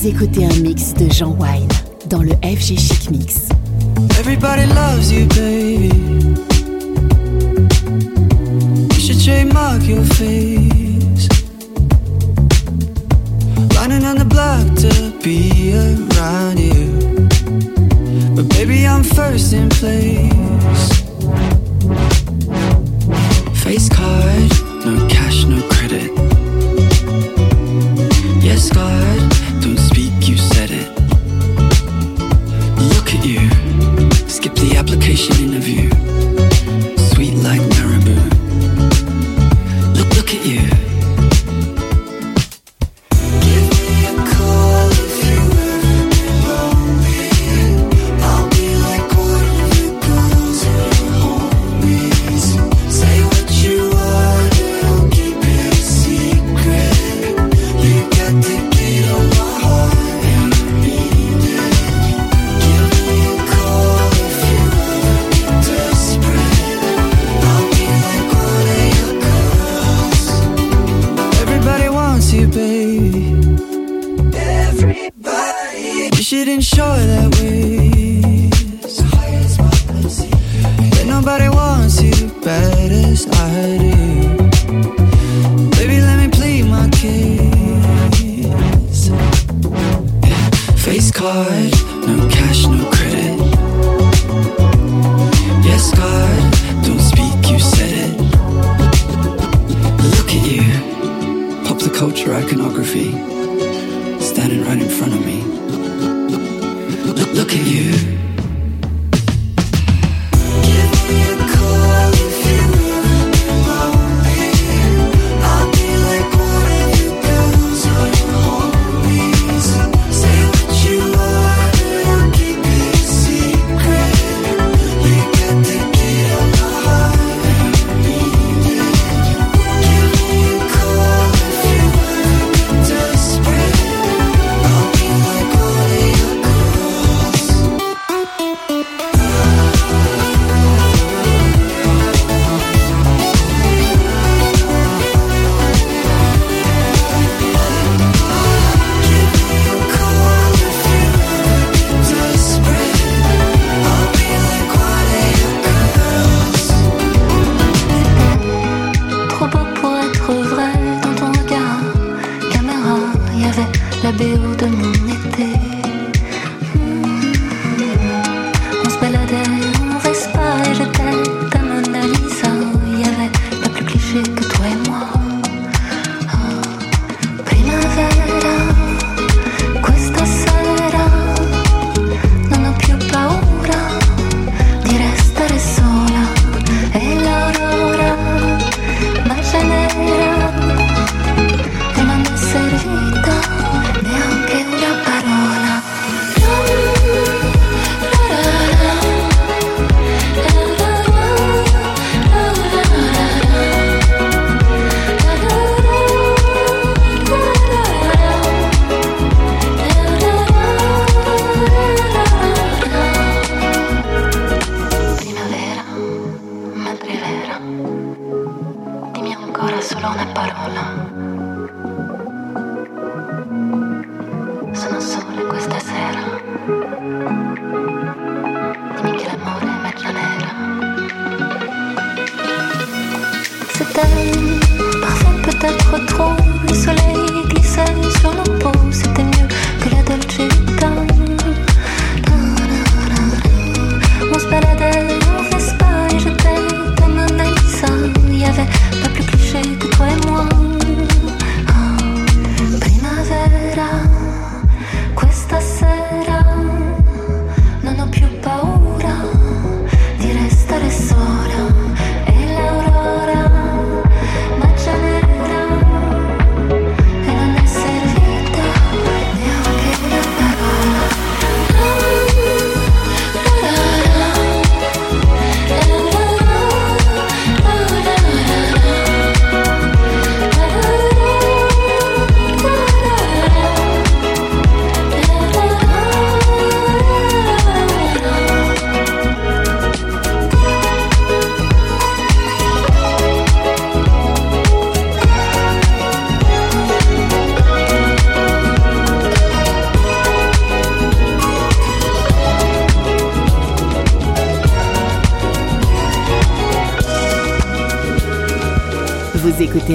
Vous écoutez un mix de Jean Wine dans le FG Chic Mix. Everybody loves you, baby. You should trademark your face. Running on the block to be around you. But baby, I'm first in place. Face card, no cash, no credit.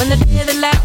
When the day of the light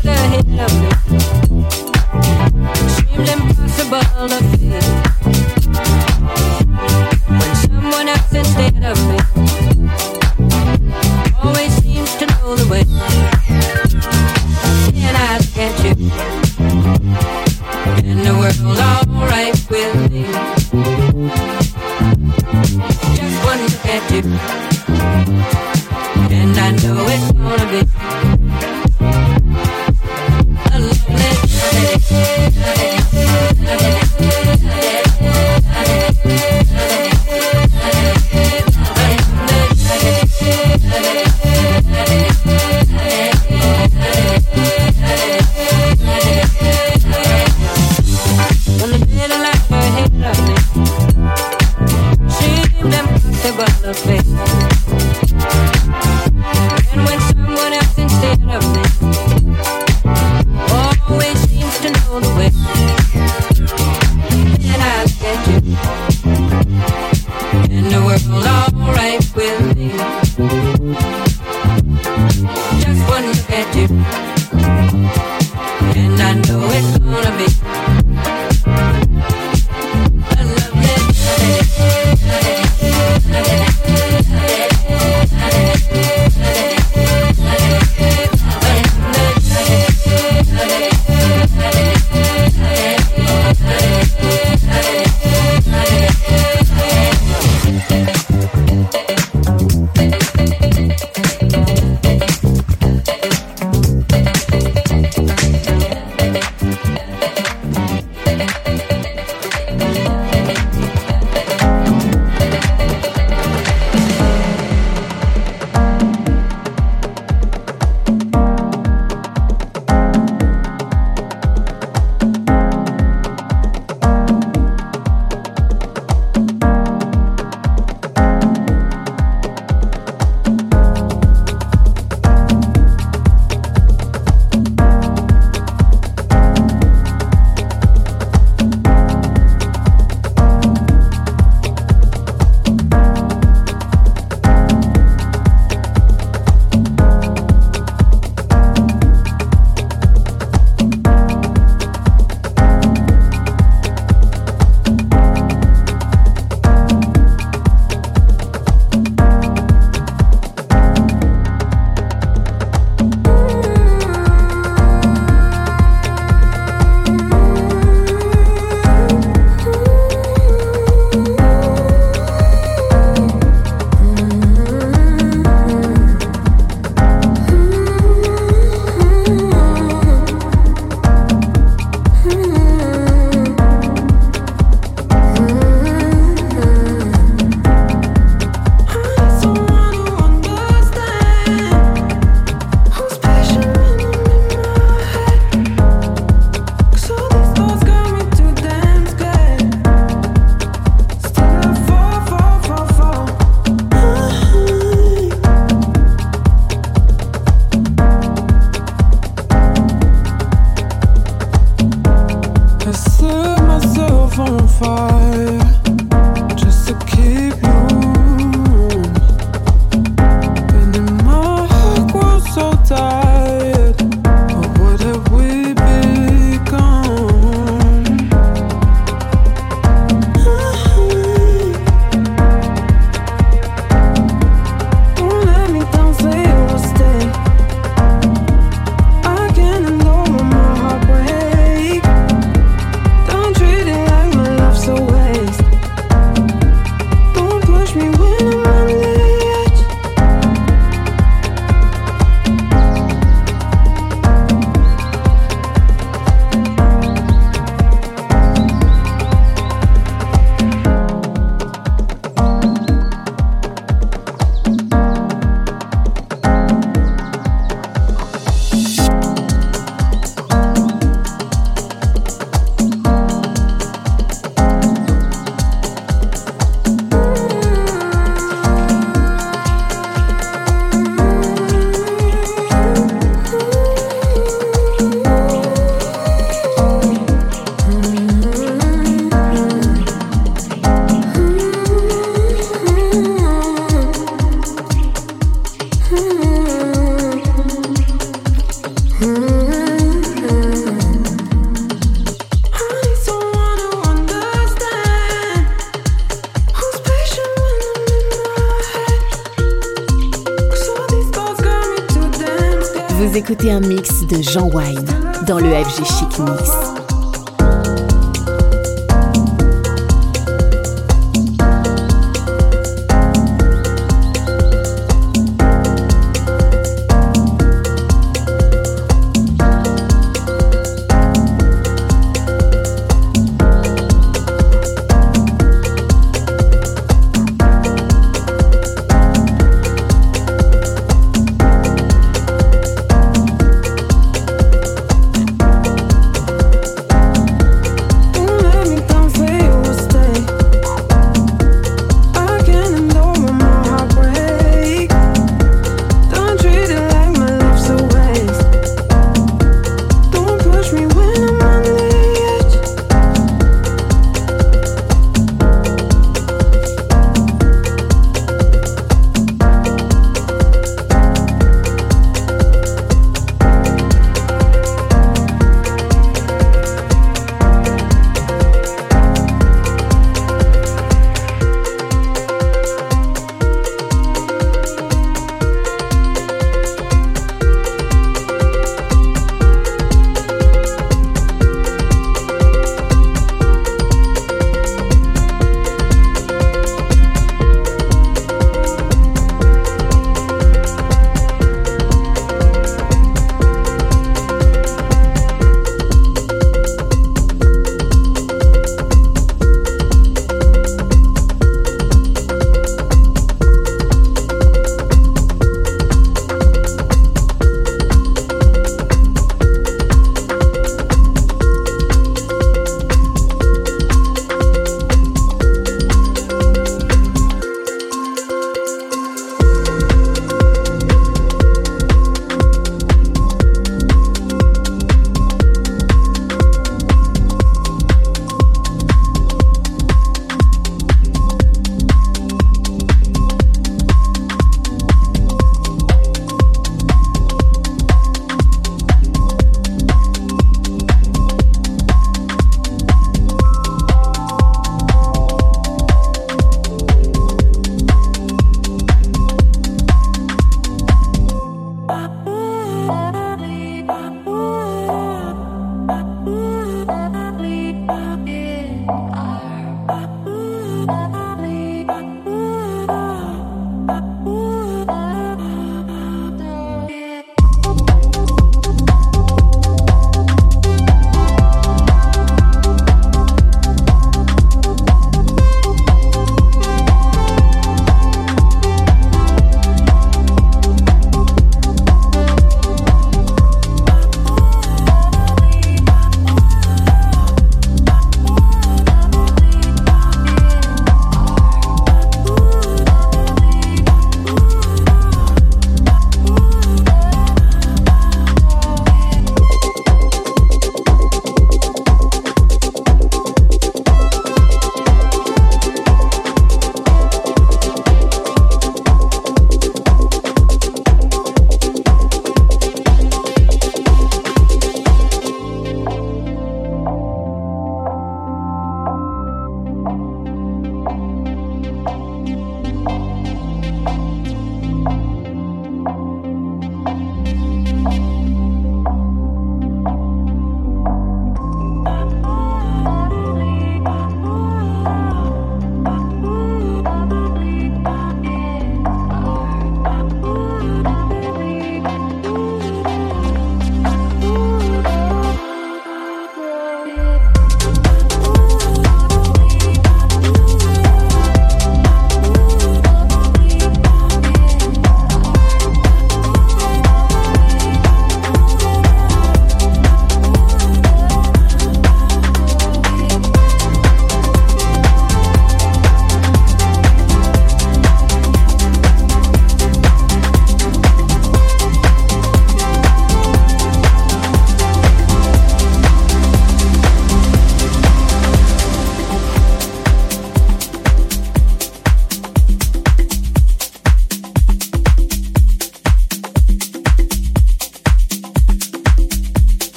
Jean Wine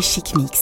Chic Mix.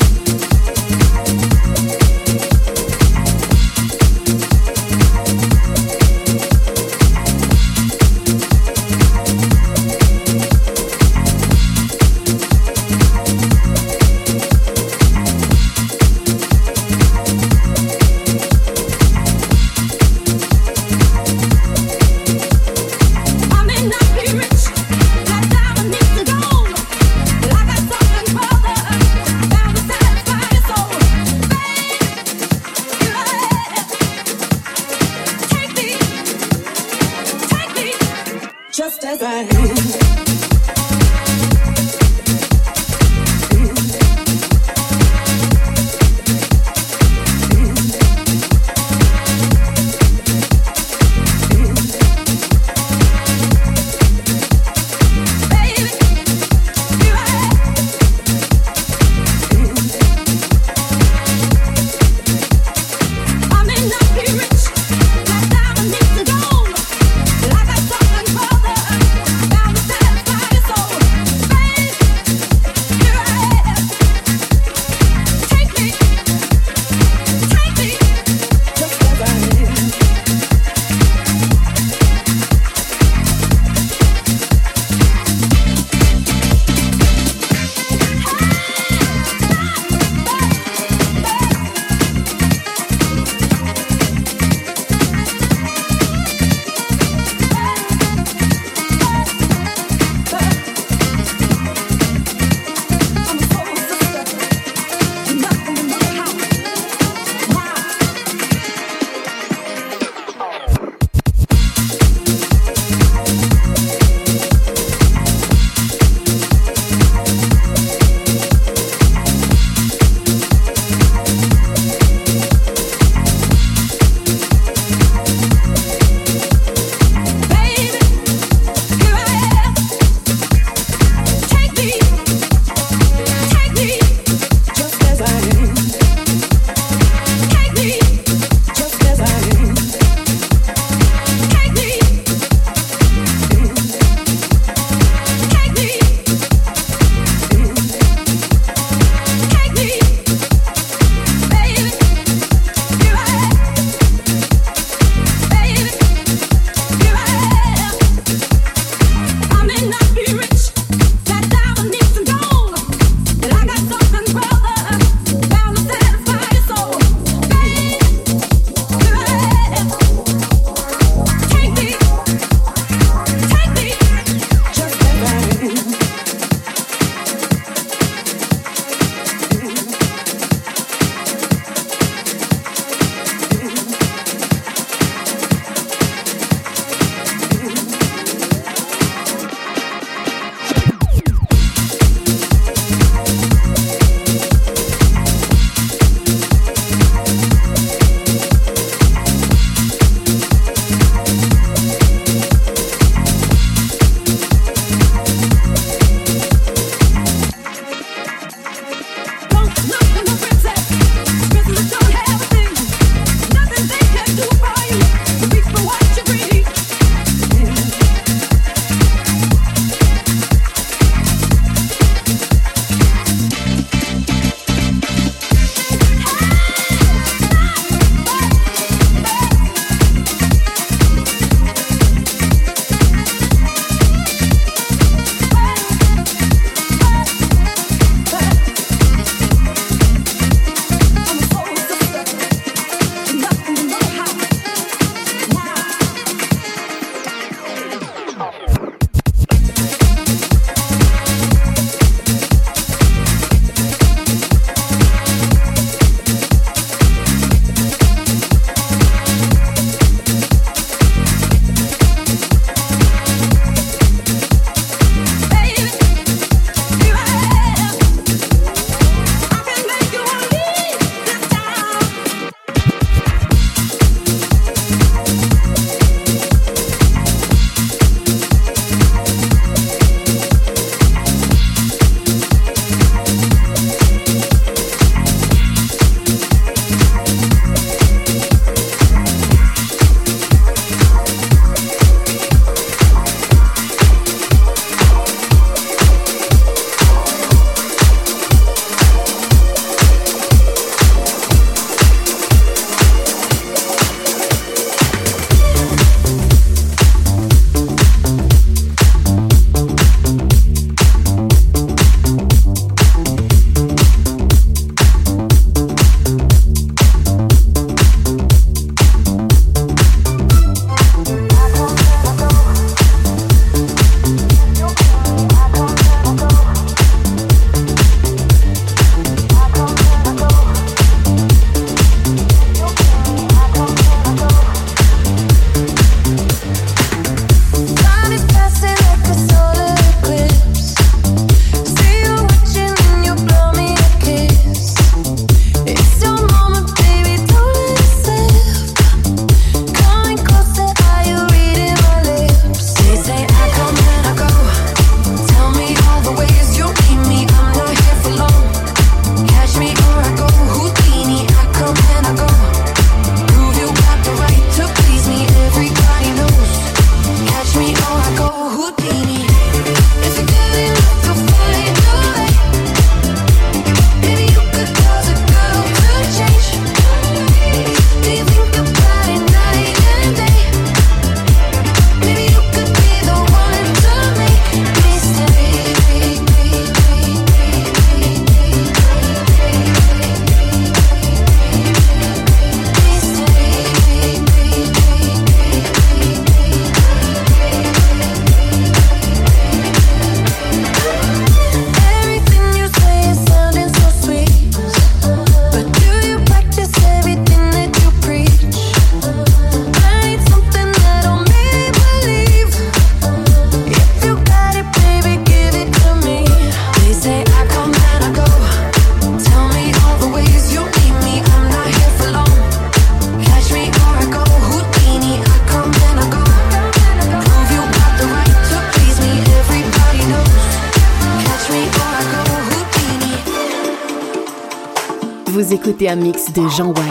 Mix de Jean Wine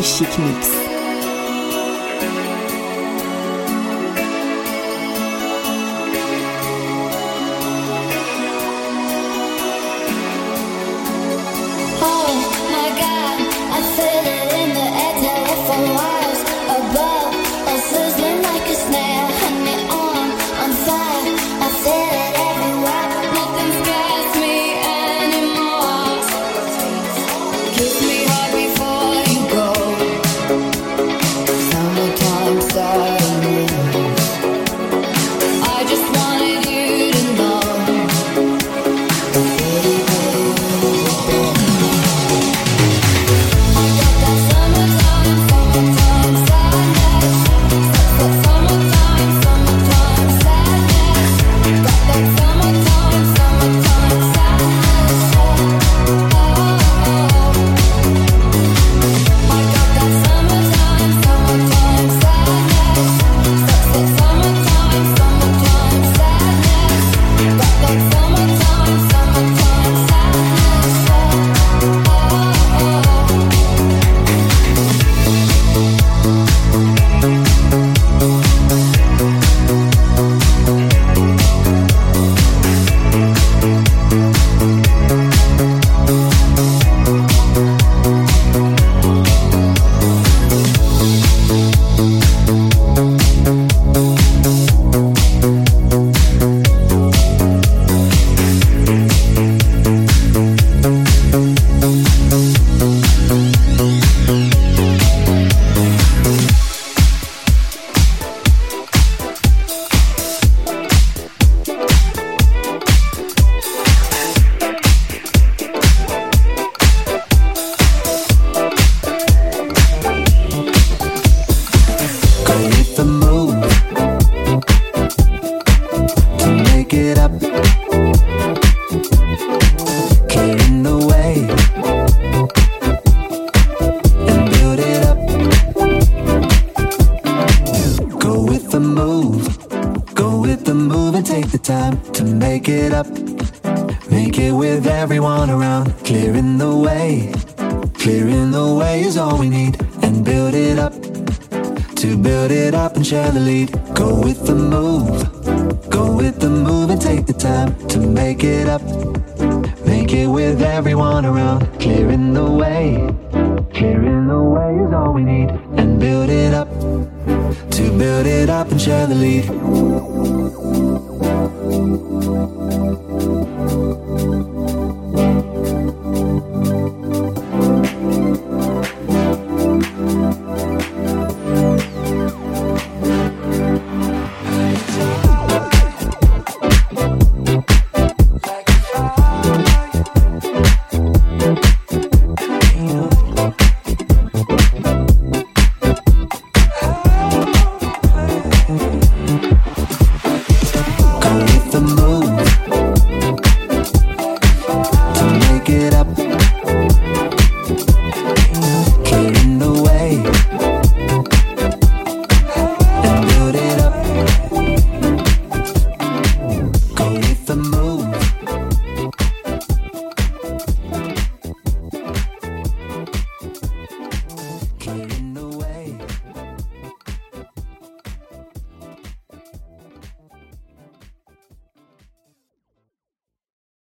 Chic Mix.